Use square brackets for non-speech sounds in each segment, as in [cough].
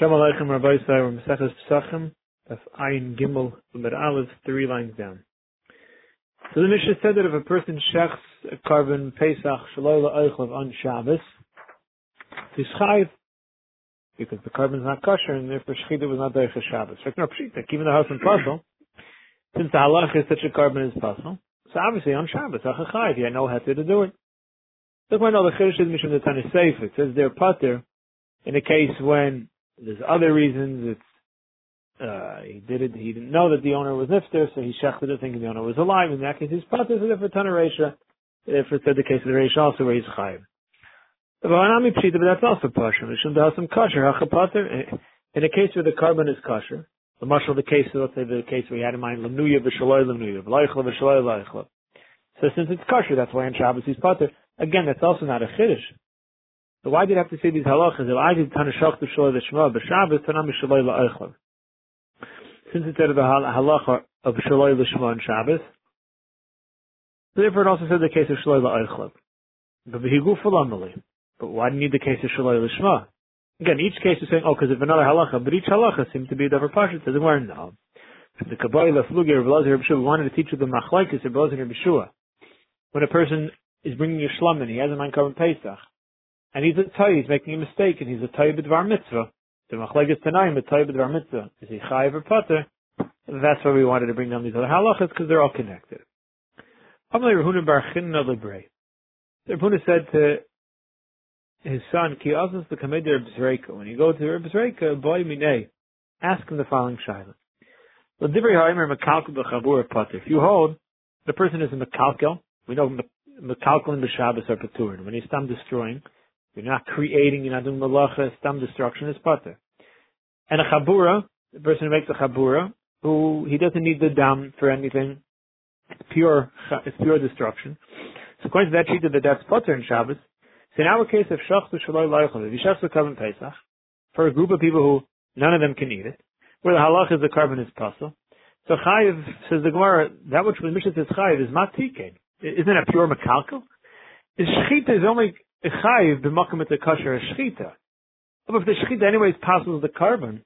Shalom Aleichem Rabbi Yisrael, we're Maseches Pesachim, that's Ayin Gimel, Umar Aleph, three lines down. So the Mishnah said that if a person shechs a korban Pesach Shalom Eichlav on Shabbos, he's chayiv, because the korban is not kosher, and therefore Shechita was not Deich Shabbos. Like, no, Pshita, even the house in pasul, since the halach is such a korban is pasul, so obviously on Shabbos, Achachayiv, he had no heter to do it. Look, when all the Chiddush is Mishnah the Tana Sefer, it says there Pater, in a case when there's other reasons. It's uh, he did it. He didn't know that the owner was nifter, so he shechted it thinking the owner was alive. In that case, he's pater. So therefore, of reisha. Therefore, said the case of the reisha also where he's chayiv. But that's also pasha. Mishum some kosher hachapater. In a case where the korban is kosher, the marshal the case, let's say the case we had in mind, lemnuya v'shaloi lemnuya, v'leichla v'shaloi leichla. So since it's kosher, that's why in Shabbos he's pater. Again, that's also not a chiddush. So why did you have to say these halachas? I did tana shachtu shaloi v'shma b'Shabbos tana mishaloi la'eichlev. Since out of the halacha of shaloi l'shma on Shabbos, therefore it also said the case of shaloi la'eichlev. But v'higu fulamali. But why do you need the case of shaloi l'shma? Again, each case is saying, oh, because of another halacha, but each halacha seems to be a different parsha. It says, well, no. The Kabbalah, Flugi, Rabbi Lazar, we wanted to teach you the machlaikis, Rabbi Lazar, Rabbi Shua. When a person is bringing a shlam he has a man korban Pesach, and he's a toy, he's making a mistake, and he's a toy b'dvar mitzvah. The machlekes tanaim, a toy b'dvar mitzvah. Is he chayiv or potter? That's why we wanted to bring down these other halachas, because they're all connected. Amalei Rahuna bar Chinna lebrei. The Rahuna said to his son, Ki azas the kameder b'zreika. When you go to b'zreika, boy minei, ask him the following shayla. L'divrei ha'imer mekalkel b'chabur potter. If you hold, the person is a mekalkel, we know mekalkel and b'shabbos are paturin. When he's done destroying, you're not creating, you're not doing malacha, stam destruction is pater. And a chabura, the person who makes a chabura, who he doesn't need the dam for anything. It's pure, it's pure destruction. So according to that treated that that's pater in Shabbos. So in our case, if shachtu shaloi loichel, if you korban pesach, for a group of people who none of them can eat it, where the halach is the korban is pasul. So chayiv says the Gemara, that which the Mishnah says chayiv is matikein. Isn't it a pure makalkel? The shechita is only chayiv b'makom at the kosher shechita. But if the shechita anyways passes the korban,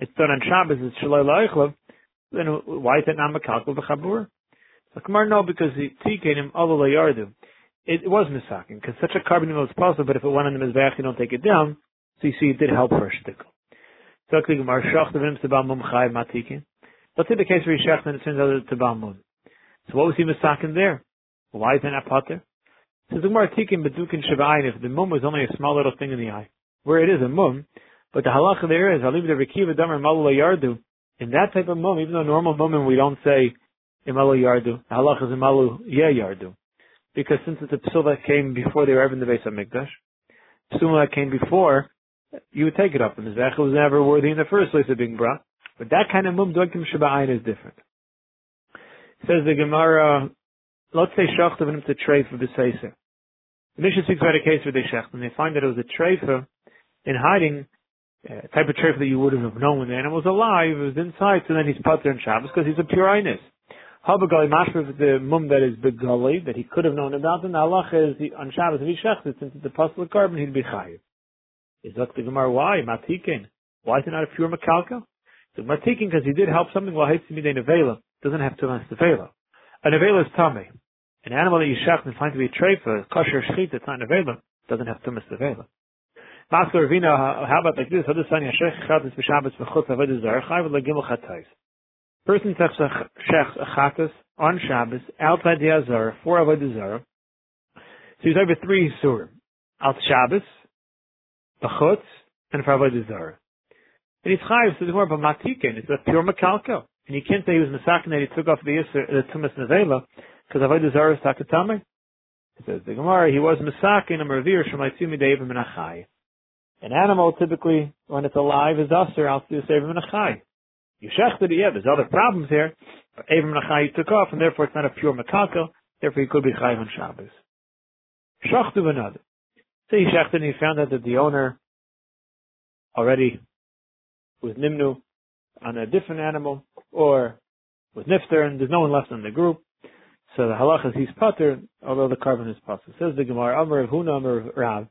it's done on Shabbos, it's shalai la'ichlav, then why is it not makalkel v'chabur? So Kamar no, because the tikenim all the yardu. It, was misakin, because such a korban was possible, but if it went on the mizbeach, you don't take it down, so you see it did help for a shtickle. So Gemara shach the vim mum chayiv matikin. Let's say the case where he shach and it turns out it's mum. So what was he misakin there? Why is it not potter? Says the Gemara Tikkun Bedukin Shava'ayin, if the mum was only a small little thing in the eye, where it is a mum, but the halacha there is, Halim de Rekiva Damer Malula Yardu, in that type of mum, even though normal mum we don't say Imalu Yardu, the halacha is Imalu Ye Yardu. Because since it's a psul that came before they were ever in the Beis of Mikdash, psul that came before, you would take it up, and the Zech was never worthy in the first place of being brought. But that kind of mum, Dokim Shaba'ayin, is different. Says the Gemara, let's say Shachtav to trade for the Seiser. The Mishnah speaks about a case where they shecht, and they find that it was a treifa in hiding, uh, type of treifa that you wouldn't have known when the animal was alive, it was inside, so then he's there in Shabbos because he's a pure inus. Habagali mashma the mum that is begali, that he could have known about, and the halacha is on Shabbos, if he shechted, since it's a possible korban, he'd be chayiv. Is that the Gemara, why? Matikin. Why is it not a pure makalka? So matikin, because he did help something while Hitzimidei Nevela, doesn't have to last the Nevela. A Nevela is tummy. An animal that you shech and find to be a treifa, kosher shchita, it's not nevela, doesn't have tumas nevela. Master Ravina, how about like this? Son yashech chatas b'shabbos v'chutz avodah zarah chayv legimel chatais. Person takes a shech a chatas on Shabbos outside the azar for avodah zarah. So he's over three surim: out Shabbos, b'chutz, and for avodah zarah. And he's chayiv, so there's more of a matikin. It's a pure makalko. And you can't say he was misakin that he took off the, the tumas nevela because avodah zarah is takatame. It says the Gemara, he was misakin and revere shemaitzumi deivim minachai. An animal typically, when it's alive, is usher out to save him minachai. You shechted yeah, there's other problems here. But Avim minachai took off, and therefore it's not a pure makaka, therefore he could be chayiv on Shabbos. Shachtu another. So he shechted and he found out that the owner already was nimnu on a different animal, or was nifter, and there's no one left in the group. So the halach is he's pater, although the korban is possible. Says the Gemara, Amr of Huna, Amr of Rav.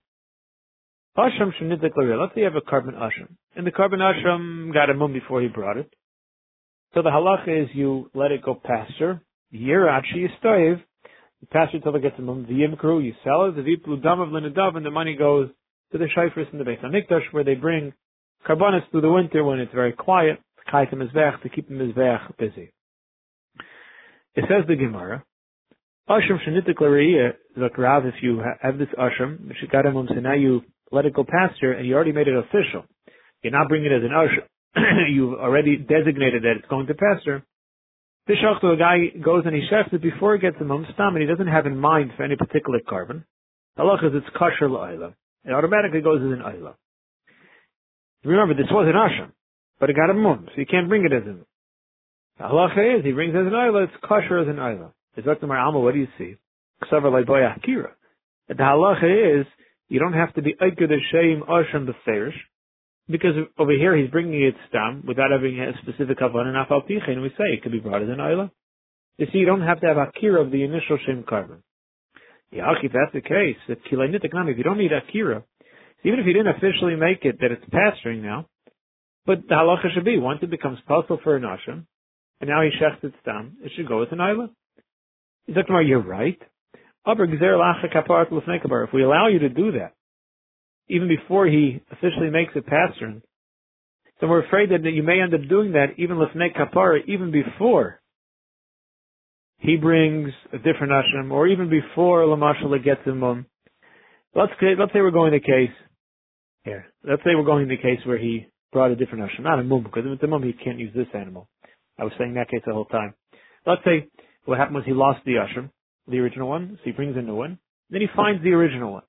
Ashram shenidik Let's say you have a korban ashram. And the korban ashram got a mum before he brought it. So the halacha is you let it go pasture. Year actually you pasture till it gets a mum. The yimkru, you sell it. The viplu dam of linadav, and the money goes to the shayfers in the Beis Hamikdash where they bring carbonis through the winter when it's very quiet. Kaitim is to keep the them busy. It says the Gemara, Ashram Rav, if you have this ashram, mishikaramum, so now you let it go pasture and you already made it official. You're not bringing it as an ashram. [clears throat] You've already designated that it's going to pasture. Bishachto, a guy goes and he chefs it before he gets the mum stam and he doesn't have in mind for any particular korban. Allah is it's kosher la'ila. It automatically goes as an ayla. Remember, this was an ashram, but it got a mum, so you can't bring it as an. Halacha is, he brings as an ayla, it's kosher as an ayla. It's like the Alma, what do you see? Ksavar Leiboya Akira. The halacha is, you don't have to be Eikad Hashem Asham Beferish, because over here he's bringing it stam without having a specific kavan and afal and we say it could be brought as an ayla. You see, you don't have to have akira of the initial shem korban. Yeah, if that's the case, that if you don't need akira, even if you didn't officially make it that it's pasturing now, but the halacha should be once it becomes possible for an asham, and now he shechts it stam, it should go as an ayla. He's like, you're right. If we allow you to do that, even before he officially makes it pasturing, then we're afraid that you may end up doing that even lefnei kapara, even before he brings a different ashram, or even before lamashal gets him on. Let's let's say we're going the case here. Let's say we're going the case where he brought a different ashram, not a mum, because if it's a mum, he can't use this animal. I was saying that case the whole time. Let's say what happened was he lost the ashram, the original one, so he brings a new one. Then he finds the original one.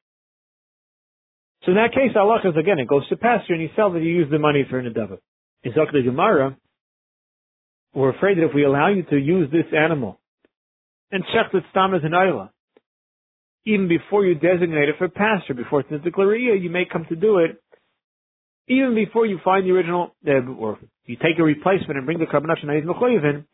So in that case, Allah is again, it goes to pasture and you sell that you use the money for an Nadava. In Zakh Gemara, we're afraid that if we allow you to use this animal and check the stam as an isla, even before you designate it for pasture, before it's Nitziklariyah, you may come to do it, even before you find the original, uh, or you take a replacement and bring the Karbanach and in.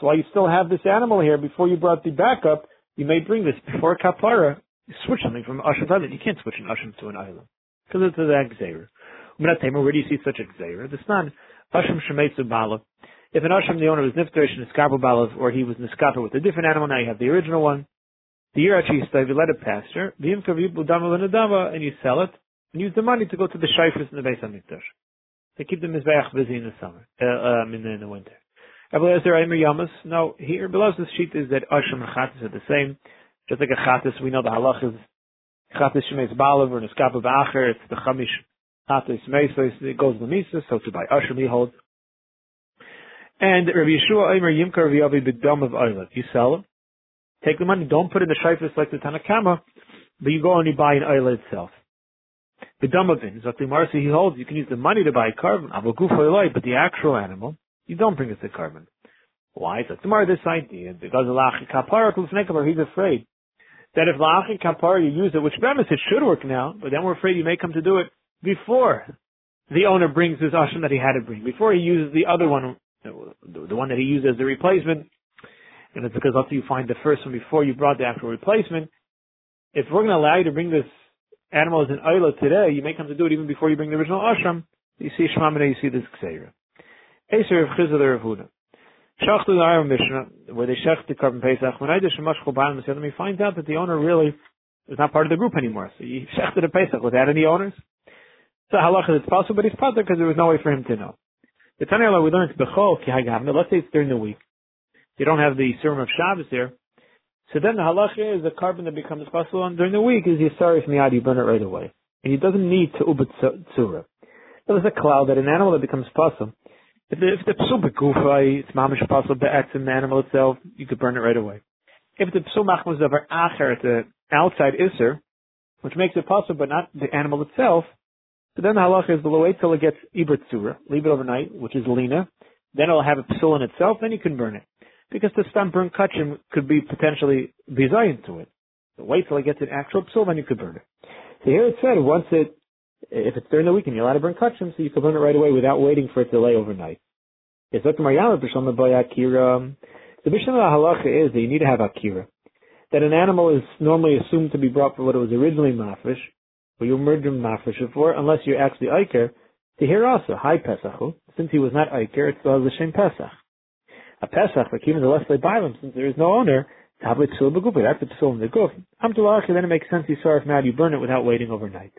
So while you still have this animal here, before you brought the backup, you may bring this before kapara. You switch something from asham to You can't switch an asham to an island because it's an exera. Where do you see such a exera? The not asham shemetzu balav. If an asham the owner was nifterish niskaper balav, or he was niskaper with a different animal, now you have the original one. The year actually you let it pasture. The and you sell it and use the money to go to the shayfers in the Beis of Mikdash. They keep the mizbeach busy in the summer, uh, um, in, the, in the winter. Abelezer Aimer Yamas. No, here Belaz's sheet is that Asham and Chatas are the same. Just like a Chatas, we know the halach is Chatas Shemes Balav or Neskapa Ba'acher, it's the Chamish Chatas Mesos, it goes the Mises, so to buy Asham he holds. And Rabbi Yeshua Aimer Yimkar V'yavi B'dam of Oilet. You sell them, take the money, don't put it in the Shifus like the Tanakama, but you go and you buy an Oilet itself. The Dumavin, Zakli Marsi, he holds, you can use the money to buy a korban, but the actual animal, you don't bring us the korban. Why? So tomorrow this idea, because Lachi Kapara he's afraid that if Lachi Kapara you use it, which premise it should work now, but then we're afraid you may come to do it before the owner brings his ashram that he had to bring, before he uses the other one, the one that he used as the replacement, and it's because after you find the first one before you brought the actual replacement, if we're going to allow you to bring this animal as an oila today, you may come to do it even before you bring the original ashram. You see Shmamina, you see this Ksera. Eser of the Ravuda. Shachtu the Iron Mishnah, where they shech the korban Pesach, when I did Shemash Choban Masyadim, we find out that the owner really is not part of the group anymore. So he shechted a Pesach without any owners. So halacha it's possible, but he's part because there was no way for him to know. The Tanayala we learned Bechol Ki let's say it's during the week. You don't have the serum of Shabbos there. So then the halacha is the korban that becomes possible during the week is Yisari from you burn it right away. And he doesn't need to Ubet Tzura. There's a cloud that an animal that becomes possible if the, if the begufay, it's mamish possible in the animal itself, you could burn it right away. If the psul machmas davar acher, the outside iser, which makes it possible, but not the animal itself, so then the halacha is below wait till it gets ibrit leave it overnight, which is lina, then it'll have a psul in itself, then you can burn it. Because the stam burn kachim could be potentially bizayin to it. So wait till it gets an actual psul, then you could burn it. So here it said, once it, if it's during the weekend, you're allowed to burn kachim, so you can burn it right away without waiting for it to lay overnight. It's. The Mishnah halacha is that you need to have akira. That an animal is normally assumed to be brought for what it was originally mafish, or you murder mafresh for, unless you're actually Iker, to hear also, hi Pesachu, since he was not Iker, it still the same Pesach. A Pesach, for keeping the less Bailam, since there is no owner, that's a psul in the guf. Amtulach, then it makes sense you saw if mad, you burn it without waiting overnight.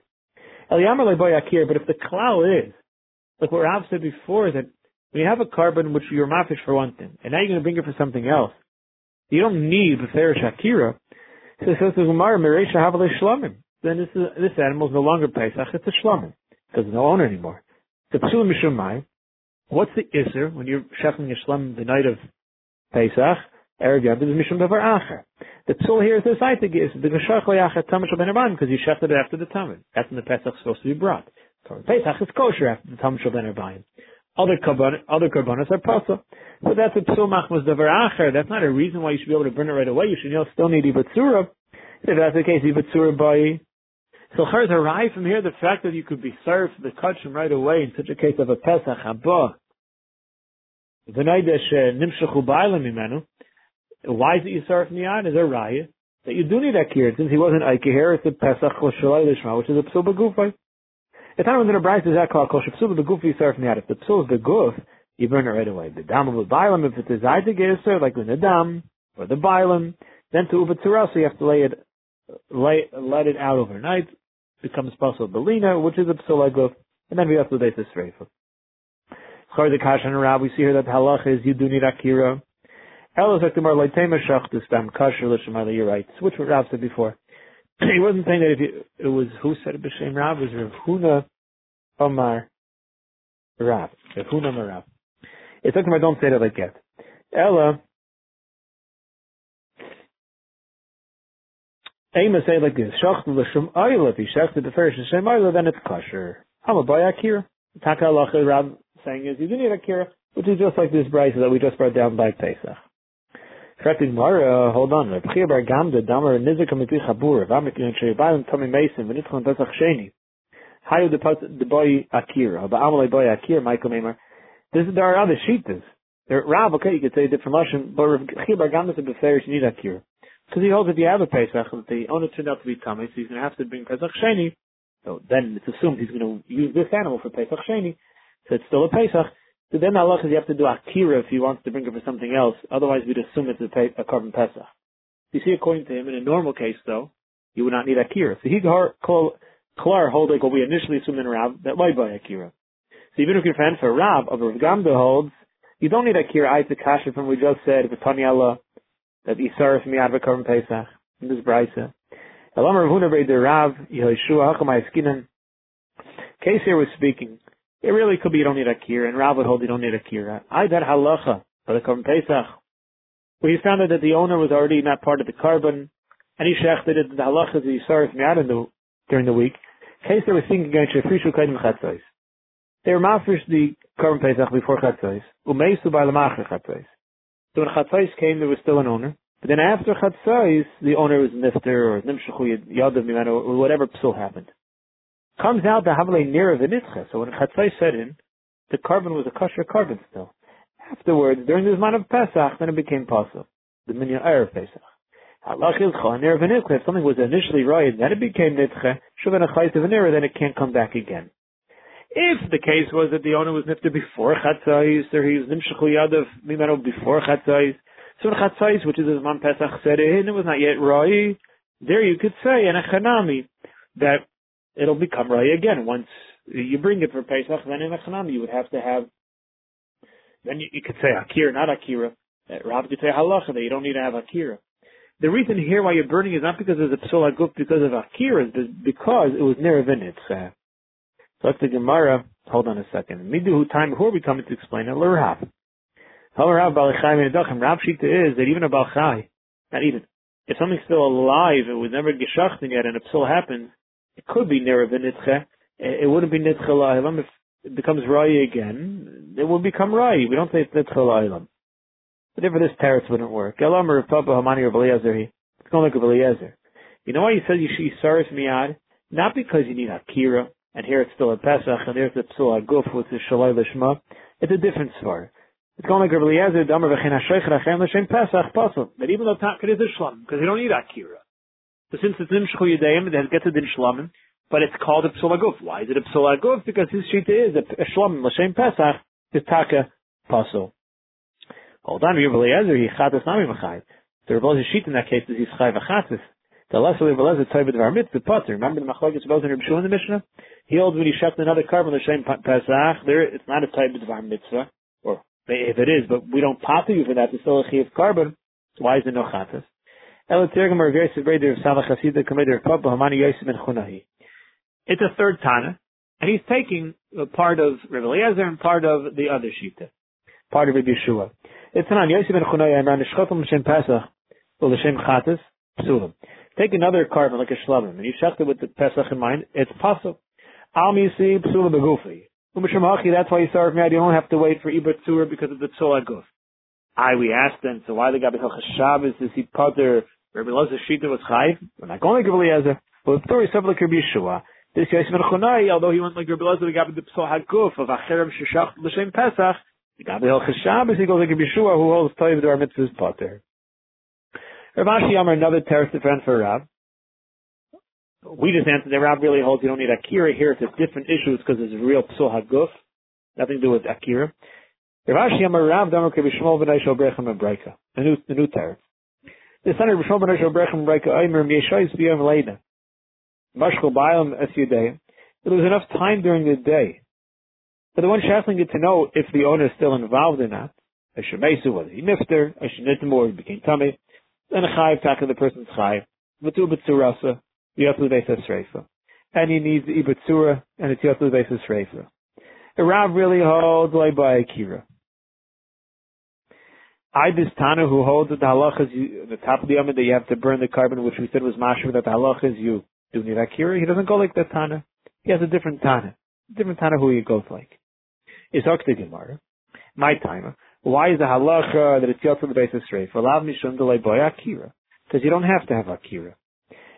Eliyamar leboy akir, but if the klal is, like what Rav said before, that when you have a korban which you're mafish for one thing, and now you're going to bring it for something else, you don't need Beferish Akira. So it says the Gemara, Meresha Havale Shlomim. Then this, is, this animal is no longer Pesach, it's a Shlomim. Because there's no owner anymore. The Psul Mishumai, what's the Isser when you're shechting a Shlomim the night of Pesach? Erev Yom is Mishum Davar Acher. The Psul here is the Saitig is the Geshach Le'achet Tamish Ben because you shechted it after the Tamid. That's when the Pesach is supposed to be brought. So Pesach is kosher after the Tamish Ben other karbanos, other karbanos are pasa. So that's a psul machmas davar acher. That's not a reason why you should be able to burn it right away. You should still need ibatzura. If that's the case, ibatzura by. So chers arrive from here the fact that you could be served the kachim right away in such a case of a pesach haba. Uh, Imenu. Why is it you serve miyad? Is a raya that you do need akir since he wasn't aikir. It's a pesach l'shalai which is a psul begufay. The time when the Brisa is called kol shepsul the gufi serf miyad. If the psul is the guf, you burn it right away. The dam of the bialim, if it is either geser, like in the dam or the bialim, then to uvatzura, so you have to lay it, lay, let it out overnight. Becomes possible belina, which is a psul and then we have lay this reifa. Chor the kash and rab, we see here that halach is you do need akira. Elos akdemar leitema shachtus dam kasher l'shemayla. You're right. Switch what Rab said before. [clears throat] he wasn't saying that if you, it was who said it b'shem Rav, it was Rav Huna Omar Rav. Rav Huna Omar Rav. It's like I don't say that like that. Ella, Ema say like this, Shachtu l'shem ayla, if he shechted the first l'shem ayla, then it's kosher. I'm a boy akira. Taka halacha Rav saying is, you do need akira, which is just like this brisa that we just brought down by Pesach. Correcting Mara, hold on. Reb Chia Bar Gamda, Damer Nizika Mitzi Chabur, Vamek Yonchei Bayim Tommy Mason, Venitzchon Pesach Sheni. Hayu the boy Akira, Ba'amalei boy Akira, Michael Mamer. This, there are other. There, Rav, okay, you could say different Russian, but Reb Chia Bar Gamda said Beferish you need Akira. Because he holds that you have a Pesach, that the owner turned out to be Tommy, so he's going to have to bring Pesach Sheni. So then it's assumed he's going to use this animal for Pesach Sheni. So it's still a Pesach. So then Allah says you have to do akira if he wants to bring it for something else. Otherwise, we'd assume it's a, pay, a korban pesach. You see, according to him, in a normal case, though, you would not need akira. So he klar hold like what we initially assumed in Rav that why by akira. So even if you're fan for Rav, of Rav Gamda holds, you don't need akira. I to kasha from we just said the Tani Allah that Isar from Yad korban pesach in this brisa. Elam Rav Huna the Rav Yehoshua Hachamay Skinan. Case here was speaking. It really could be you don't need Akira, and Rav would hold you don't need Akira. I bet halacha for the Korban Pesach, he found out that the owner was already not part of the korban, and he shechted it, the halacha that he saw out during the week. Case they were thinking against Shefrishu Kaidim Chatzos. They were mafresh the Korban Pesach before Chatzos, umeisu by the Lamachar Chatzos. So when Chatzos came, there was still an owner. But then after Chatzos, the owner was nifter or nimshachu yadav or whatever psul happened comes out the Havle near the Nitcha. So when Chatzai set in, the korban was a kosher korban still. Afterwards, during the man of Pesach, then it became possible. The minyan Erev Pesach. Halach ilcha near v'nitcha. If something was initially right, then it became nitcha. Shuvan achayis v'nira, then it can't come back again. If the case was that the owner was nifta before chatzais, or he was nimshachu yadav mimano before chatzais, so when chatzais, which is as man Pesach set in, it was not yet right. There you could say, and a chanami, that it'll become Ray again. Once you bring it for Pesach, then in a Chanam you would have to have, then you, you could say Akira, not Akira. Uh, Rav could say Halacha that you don't need to have Akira. The reason here why you're burning is not because of the Psul because of Akira, it's because it was near Vinitz. So that's the Gemara. Hold on a second. Midu time who are we coming to explain it, L'Rav. Rav Shita is that even a Balchai, not even, if something's still alive, it was never geschachten yet, and a psul happens, it could be near nitche. It wouldn't be nitche la'ilam. If it becomes rai again, it will become rai. We don't say it's nitche la'ilam. But if this teretz wouldn't work. Elam or Papa Hamani or Beliezer, it's going like a. You know why he said you should saris miyad? Not because you need akira, and here it's still a Pesach, and there's the psul aguf with the shalai lishma. It's a different svar. It's going like a Eliezer, Damer v'chein ha-shoich rachem l'shem Pesach, possible. But even though Takar is a shlam, because you don't need akira. So since it's nimshchu yedayim, it has get to din shlamim. but it's called a psul aguf. Why is it a psul aguf? Because his shita is a, a shlom l'shem pesach is taka pasul. Hold on, Rabbi Eliezer, he chatas nami machai. The Rebbe shita in that case is he's chai v'chatas. The lesser Rebbe Eliezer taiva dvar mitzvah potter. Remember the machlokes Rebbe and Rebbe in the Mishnah? He holds when he shucked another korban l'shem pesach, there it's not a taiva dvar mitzvah, or if it is, but we don't potter you for that. It's still a chiv korban. Why is it no chatas? It's a third Tana, and he's taking part of Rabbi Eliezer and part of the other Shita, part of Rabbi Yeshua. It's an Yosef ben Chunai and Ranishchotim L'Shem Pesach, or L'Shem Chatas, Psulim. Take another korban like a Shlavim, and you shecht it with the Pesach in mind, it's possible. Al Misi Psulim Begufi. That's why you start from you don't have to wait for Ibrat Tzur because of the Tzol Aguf. I, we asked them, so why the Gabi Hilchas Shabbos is he potter Rabbi Elazar Shita was chayv. We're not going like Rabbi Eliezer. But the story is like Rabbi Yeshua. This Yosef ben Chonai, although he went like Rabbi Elazar, we got the Psal Haguf of Acherem Sheshach L'Shem Pesach. The Gabi El Shabbos, he goes like Rabbi Yeshua, who holds Toiv Dvar Mitzvah's Potter. Rav Ashi Amar, another terrorist friend for Rav. We just answered that Rav really holds you don't need Akira. Here it's a different issue because it's a real Psal Haguf. Nothing to do with Akira. Rav Ashi Amar Rav Damar Kevi Shmuel B'nai Shal Brechem and Breika. The new, the new terror. The son of Rishon ben Brechem Breika Omer Yeshayis B'Yom Leida. Mashkol Ba'alam Es Yudei. There was enough time during the day. But the one shackling get to know if the owner is still involved or not. Eshemesu, was he nifter? Eshenitmu, or he became tummy. Then a chayiv, taka the person's chayiv. Vatu b'tzurasa, yotlu beis esreifa. And he needs the ibatzura, and it's yotlu beis esreifa. The Rav really holds like by Akira. I this Tana who holds that the halach is you, the top of the Amid that you have to burn the korban, which we said was mashur, that the halach is you do need akira. He doesn't go like that Tana. He has a different Tana. Different Tana who he goes like. It's Gemara. My timer. Why is the halacha that it's yot to the basis straight? For lav mishum delay boy akira. Because you don't have to have akira.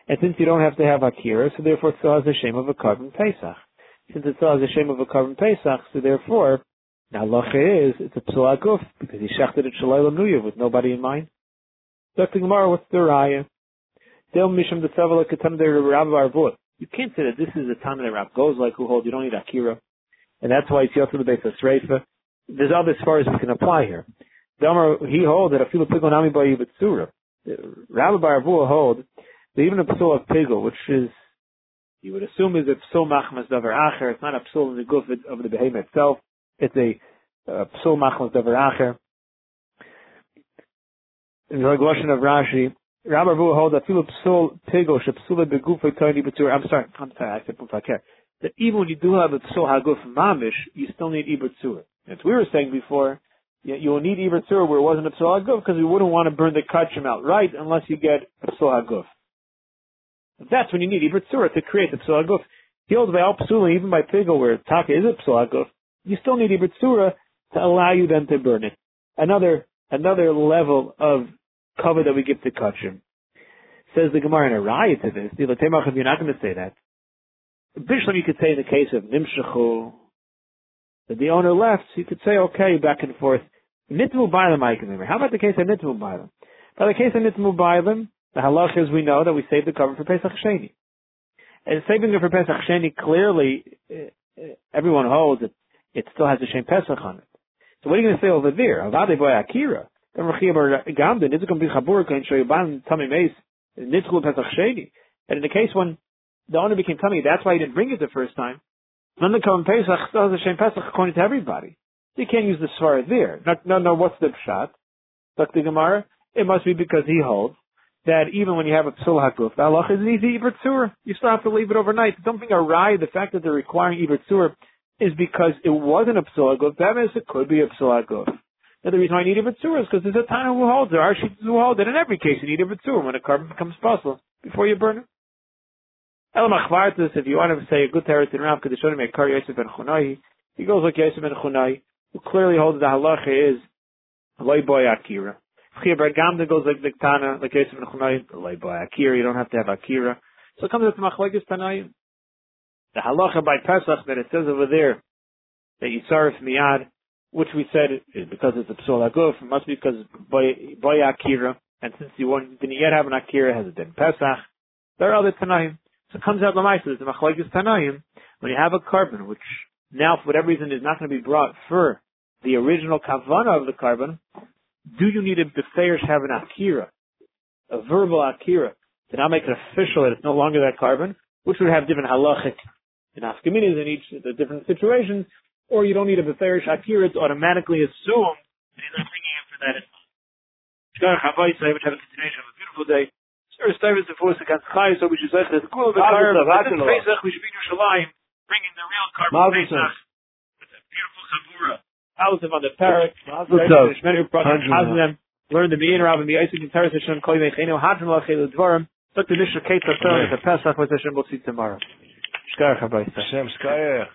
And since you don't have to have akira, so therefore it still has the shame of a korban pesach. Since it still has the shame of a korban pesach, so therefore now, halacha is, it's a psul because he shechted it shalai lanuya with nobody in mind. Dr. Gemara, what's the raya? Del misham the tzavala katam der. You can't say that this is a time that Rav goes like who holds you don't need akira. And that's why it's also the of Sreifa. There's other far as we can apply here. Domer, he holds that a few pigonami by Yibatsura. Rabbi Baravua hold that even a psul of pigel, which is, you would assume is a psul machmas davar acher, it's not a psul in the guf of the behemoth itself. It's a psul machmas davar acher. In the regulation of Rashi, Rabbi Abu holds that filu psul pigo shepsula begufay tiny betur. I'm sorry, I'm sorry, I said pufakir. That even when you do have a psul haguf mamish, you still need ibr tzur. As we were saying before, you will need ibr tzur where it wasn't a psul haguf because we wouldn't want to burn the kachim outright unless you get a psul. That's when you need ibr tzur to create the psul haguf. He holds by al psula, even by pigo where taka is a psul you still need Ibertsura to allow you then to burn it. Another another level of cover that we give to Kachim. Says the Gemara in a riot to this, you're not going to say that. Bishlam you could say in the case of Nimshachu, that the owner left, so you could say, okay, back and forth. Nitmu Bailam I can remember. How about the case of Nitmu Bailam? By the case of Nitmu Bailam, the halach is we know that we save the cover for Pesach Sheni. And saving it for Pesach Sheni, clearly, eh, eh, everyone holds that it still has the same Pesach on it. So what are you going to say over there? Avade boy Akira. Then Rechia Gamden, it's going to be Chabur, can show you ban Tami Meis, Nitzchul Pesach Sheni. And in the case when the owner became tummy, that's why he didn't bring it the first time. Then the Kavan Pesach still has the same Pesach according to everybody. You can't use the Svara there. No, no, no, what's the Pshat? Dr. Gemara, it must be because he holds that even when you have a psul hakuf, the halach is an easy ibertzur. You still have to leave it overnight. Don't think a the fact that they're requiring ibertzur is because it wasn't a psul aguf. That means it could be a psul aguf. Now the reason why I need a bitsur is because there's a time who holds it. Our sheets who hold it. In every case, you need a bitsur when a korban becomes possible before you burn it. El machvartus, if you want to say a good teretz in Rav Kedushonim Ekar Yosef ben Chunai, he goes like Yosef ben Chunai, who clearly holds the halacha is loy boy akira. Chia bar Gamda goes like Diktana, like Yosef ben Chunai, loy boy akira. You don't have to have akira. So it comes to machlekes Tanayim. The halacha by Pesach that it says over there that Yisarif miyad, which we said is because it's a psul aguf, must be because boy akira, and since you didn't yet have an akira, has it been Pesach? There are other tanaim. So it comes out Lamaisa, the Machlaikis Tanayim, when you have a korban, which now for whatever reason is not going to be brought for the original kavana of the korban, do you need a beferish have an akira, a verbal akira, to now make it official that it's no longer that korban, which would have different halachic and afkaminas in each the different situations, or you don't need a beferish akira to automatically assume that he's not thinking for that. Shkar Chavai, have a continuation of a beautiful day. First time is the force against Chai, so we should say the school of the Karim, and Pesach, we should be in Yerushalayim, bringing the real korban Pesach, with a beautiful Chabura. Thousand on the parak, them, learn the Bein Rav and the Isaac and Teres Hashem, Koi Mechenu, Hadron Lachelu Dvarim, Dr. Nisha Kate Tatar, the Pesach with Hashem, we'll see tomorrow. Shkar Chavai. Hashem, Shkar.